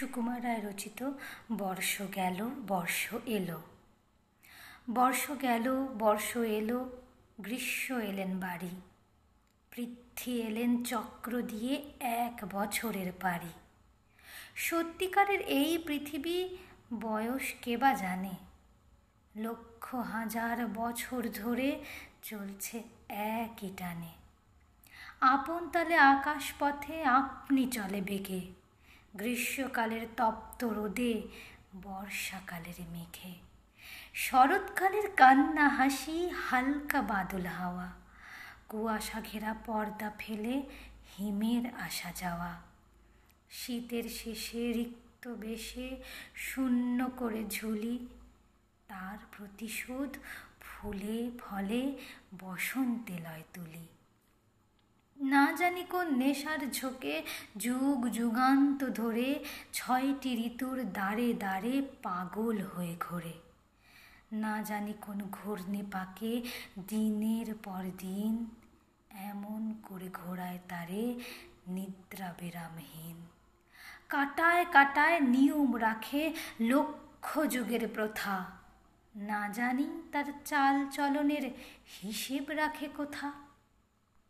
সুকুমার রায় রচিত বর্ষ গেল, বর্ষ এলো। বর্ষ গেল, বর্ষ এলো, গ্রীষ্ম এলেন বাড়ি। পৃথ্বী এলেন চক্র দিয়ে এক বছরের পারি সত্যিকারের এই পৃথিবী বয়স কে বা জানে? লক্ষ হাজার বছর ধরে চলছে একই টানে। আপন তালে আকাশ পথে আপনি চলে বেগে। গ্রীষ্মকালের তপ্ত রোদে, বর্ষাকালের মেঘে। শরৎকালের কান্না হাসি, হালকা বাদল হাওয়া। কুয়াশা ঘেরা পর্দা ফেলে হিমের আসা যাওয়া। শীতের শেষে রিক্ত বেশে শূন্য করে ঝুলি। তার প্রতিশোধ ফুলে ফলে বসন্তে লয় তুলি। জানি কোন নেশার ঝোঁকে যুগ যুগান্ত ধরে ছয়টি ঋতুর দ্বারে দ্বারে পাগল হয়ে ঘোরে। না জানি কোন ঘূর্ণি পাকে, দিনের পর দিন এমন করে ঘোরায় তারে নিদ্রা বিরামহীন। কাটায় কাটায় নিয়ম রাখে লক্ষ যুগের প্রথা। না জানি তার চাল চলনের হিসেব রাখে কোথা।